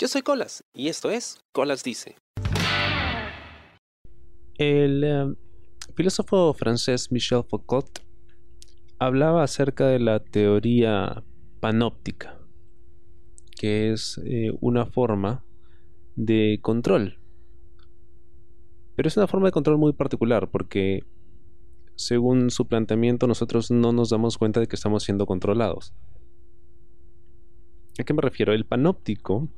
Yo soy Colas y esto es Colas Dice. El eh, filósofo francés Michel Foucault hablaba acerca de la teoría panóptica, que es eh, una forma de control. Pero es una forma de control muy particular porque según su planteamiento nosotros no nos damos cuenta de que estamos siendo controlados. ¿A qué me refiero? El panóptico,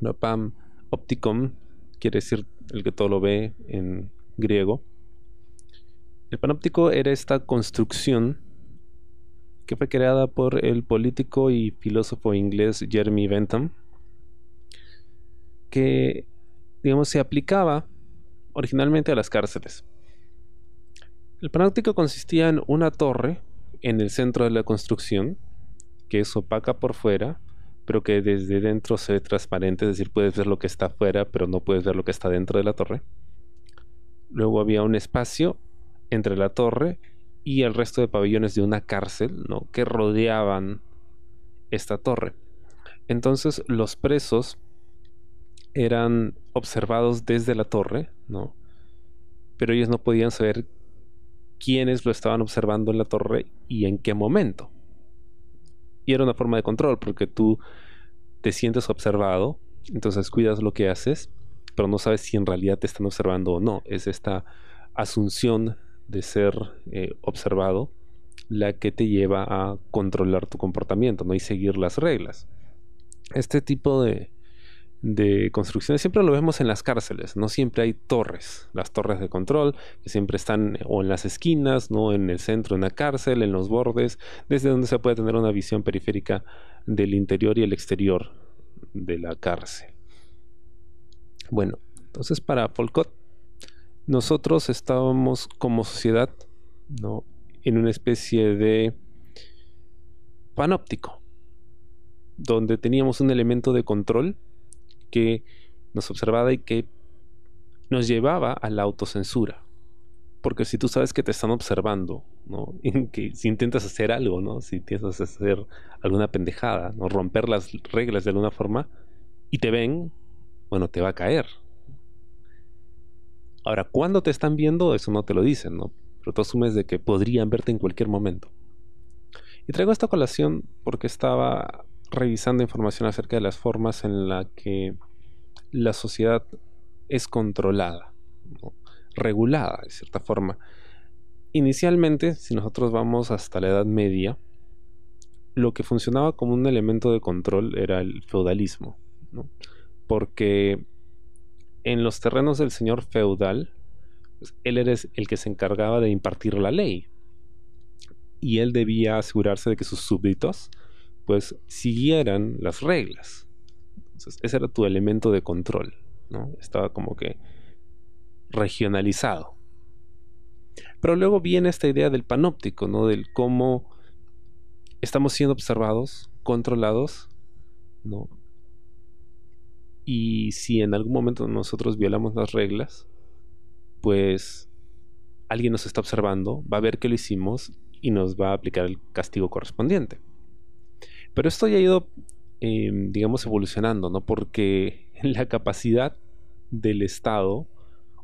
no, pam opticum, quiere decir el que todo lo ve en griego. El panóptico era esta construcción que fue creada por el político y filósofo inglés Jeremy Bentham, que, digamos, se aplicaba originalmente a las cárceles. El panóptico consistía en una torre en el centro de la construcción, que es opaca por fuera, pero que desde dentro se ve transparente, es decir, puedes ver lo que está afuera, pero no puedes ver lo que está dentro de la torre. Luego había un espacio entre la torre y el resto de pabellones de una cárcel, ¿no? que rodeaban esta torre. Entonces los presos eran observados desde la torre, ¿no? Pero ellos no podían saber quiénes lo estaban observando en la torre y en qué momento. Y era una forma de control, porque tú te sientes observado, entonces cuidas lo que haces, pero no sabes si en realidad te están observando o no. Es esta asunción de ser eh, observado la que te lleva a controlar tu comportamiento ¿no? y seguir las reglas. Este tipo de, de construcciones siempre lo vemos en las cárceles, no siempre hay torres, las torres de control que siempre están o en las esquinas, no en el centro de una cárcel, en los bordes, desde donde se puede tener una visión periférica del interior y el exterior de la cárcel. Bueno, entonces para Folcott nosotros estábamos como sociedad ¿no? en una especie de panóptico, donde teníamos un elemento de control que nos observaba y que nos llevaba a la autocensura. Porque si tú sabes que te están observando, ¿no? que si intentas hacer algo, ¿no? Si intentas hacer alguna pendejada, ¿no? Romper las reglas de alguna forma y te ven, bueno, te va a caer, Ahora, cuando te están viendo, eso no te lo dicen, ¿no? Pero tú asumes de que podrían verte en cualquier momento. Y traigo esta colación porque estaba revisando información acerca de las formas en las que la sociedad es controlada, regulada de cierta forma. Inicialmente, si nosotros vamos hasta la Edad Media, lo que funcionaba como un elemento de control era el feudalismo, porque en los terrenos del señor feudal, pues, él era el que se encargaba de impartir la ley. Y él debía asegurarse de que sus súbditos pues siguieran las reglas. Entonces, ese era tu elemento de control, ¿no? Estaba como que regionalizado. Pero luego viene esta idea del panóptico, ¿no? Del cómo estamos siendo observados, controlados, ¿no? Y si en algún momento nosotros violamos las reglas, pues alguien nos está observando, va a ver que lo hicimos y nos va a aplicar el castigo correspondiente. Pero esto ya ha ido, em, digamos, evolucionando, ¿no? Porque la capacidad del Estado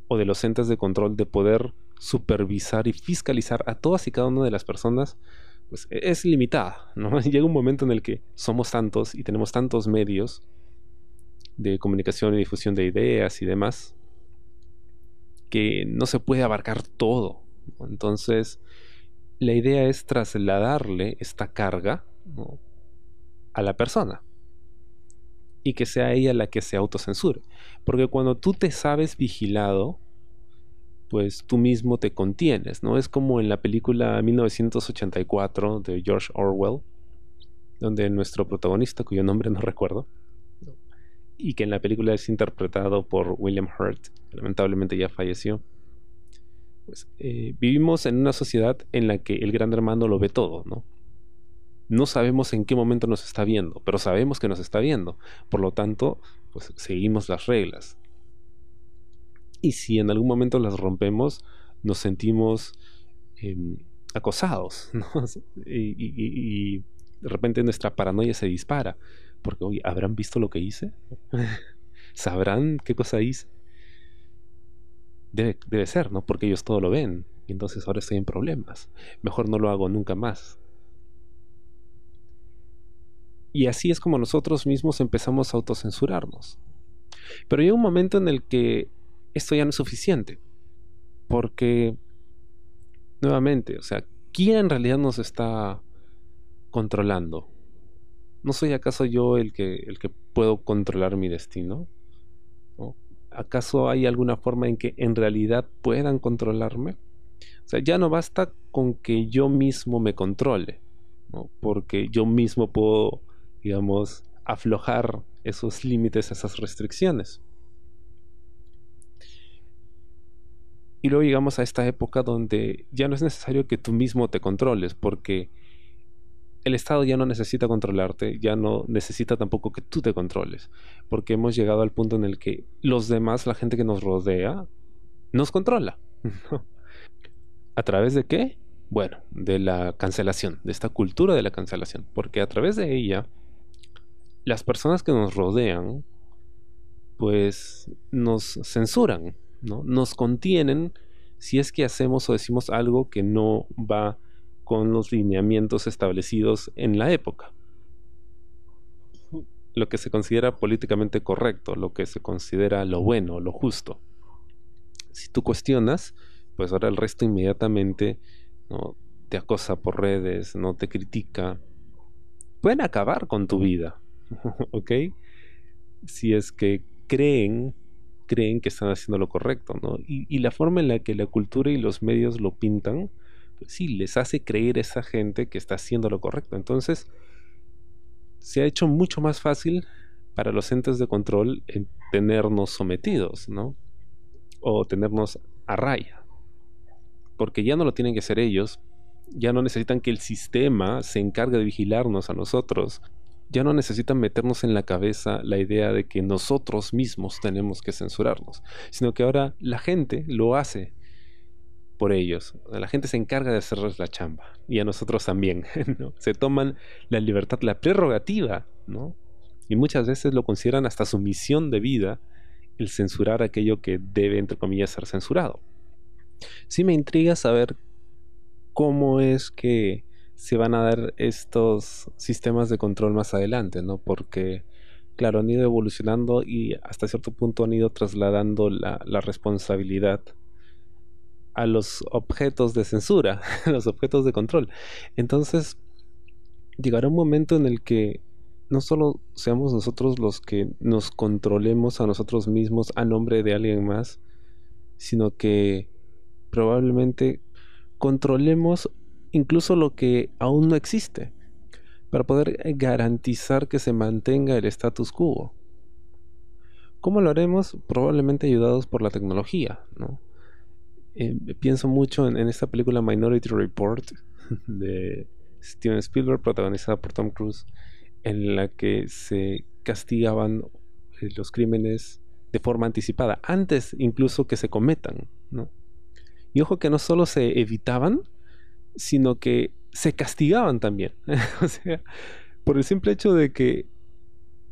o de los entes de control de poder supervisar y fiscalizar a todas y cada una de las personas pues e-, es limitada, ¿no? Llega un momento en el que somos tantos y tenemos tantos medios de comunicación y difusión de ideas y demás, que no se puede abarcar todo. Entonces, la idea es trasladarle esta carga a la persona y que sea ella la que se autocensure. Porque cuando tú te sabes vigilado, pues tú mismo te contienes, ¿no? Es como en la película 1984 de George Orwell, donde nuestro protagonista, cuyo nombre no recuerdo, y que en la película es interpretado por William Hurt, lamentablemente ya falleció. Pues, eh, vivimos en una sociedad en la que el gran hermano lo ve todo, ¿no? No sabemos en qué momento nos está viendo, pero sabemos que nos está viendo. Por lo tanto, pues seguimos las reglas. Y si en algún momento las rompemos, nos sentimos em, acosados, ¿no? y de repente nuestra paranoia se dispara Porque, oye, ¿habrán visto lo que hice? ¿Sabrán qué cosa hice? Debe, debe ser, ¿no? Porque ellos todo lo ven. Y entonces ahora estoy en problemas. Mejor no lo hago nunca más. Y así es como nosotros mismos empezamos a autocensurarnos. Pero hay un momento en el que esto ya no es suficiente. Porque, nuevamente, o sea, ¿quién en realidad nos está controlando? ¿No soy acaso yo el que, el que puedo controlar mi destino? ¿Acaso hay alguna forma en que en realidad puedan controlarme? O sea, ya no basta con que yo mismo me controle, porque yo mismo puedo, digamos, aflojar esos límites, esas restricciones. Y luego llegamos a esta época donde ya no es necesario que tú mismo te controles, porque el Estado ya no necesita controlarte, ya no necesita tampoco que tú te controles, porque hemos llegado al punto en el que los demás, la gente que nos rodea, nos controla. ¿A través de qué? Bueno, de la cancelación, de esta cultura de la cancelación, porque a través de ella, las personas que nos rodean, pues nos censuran, ¿no? Nos contienen si es que hacemos o decimos algo que no va con los lineamientos establecidos en la época. Lo que se considera políticamente correcto, lo que se considera lo bueno, lo justo. Si tú cuestionas, pues ahora el resto inmediatamente te acosa por redes, no te critica. Pueden acabar con tu vida, ¿ok? Si es que creen creen que están haciendo lo correcto, ¿no? Y, la forma en la que la cultura y los medios lo pintan, pues sí, les hace creer a esa gente que está haciendo lo correcto. Entonces, se ha hecho mucho más fácil para los entes de control en tenernos sometidos, ¿no? O tenernos a raya. Porque ya no lo tienen que hacer ellos, ya no necesitan que el sistema se encargue de vigilarnos a nosotros, ya no necesitan meternos en la cabeza la idea de que nosotros mismos tenemos que censurarnos, sino que ahora la gente lo hace por ellos. La gente se encarga de hacerles la chamba y a nosotros también. Se toman la libertad, la prerrogativa, ¿no? Y muchas veces lo consideran hasta su misión de vida el censurar aquello que debe, entre comillas, ser censurado. Sí me intriga saber cómo es que se van a dar estos sistemas de control más adelante, ¿no? Porque, claro, han ido evolucionando y hasta cierto punto han ido trasladando la, responsabilidad a los objetos de censura, a los objetos de control. Entonces, llegará un momento en el que no solo seamos nosotros los que nos controlemos a nosotros mismos a nombre de alguien más, sino que probablemente controlemos incluso lo que aún no existe, para poder eh, garantizar que se mantenga el status quo. ¿Cómo lo haremos? Probablemente ayudados por la tecnología, ¿no? Eh, pienso mucho en, esta película Minority Report de Steven Spielberg, protagonizada por Tom Cruise, en la que se castigaban eh, los crímenes de forma anticipada, antes incluso que se cometan. Y ojo que no solo se evitaban, sino que se castigaban también. o sea, por el simple hecho de que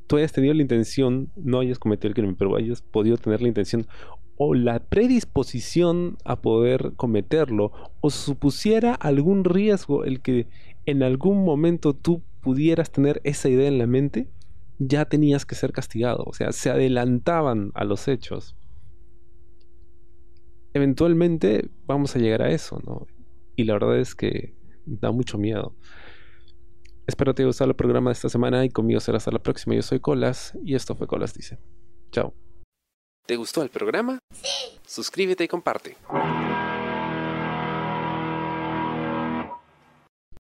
tú hayas tenido la intención, no hayas cometido el crimen, pero hayas podido tener la intención o la predisposición a poder cometerlo, o supusiera algún riesgo el que en algún momento tú pudieras tener esa idea en la mente, ya tenías que ser castigado. O sea, se adelantaban a los hechos. Eventualmente vamos a llegar a eso, ¿no? Y la verdad es que da mucho miedo. Espero te haya gustado el programa de esta semana y conmigo será hasta la próxima. Yo soy Colas y esto fue Colas Dice. Chao. ¿Te gustó el programa? Sí. Suscríbete y comparte.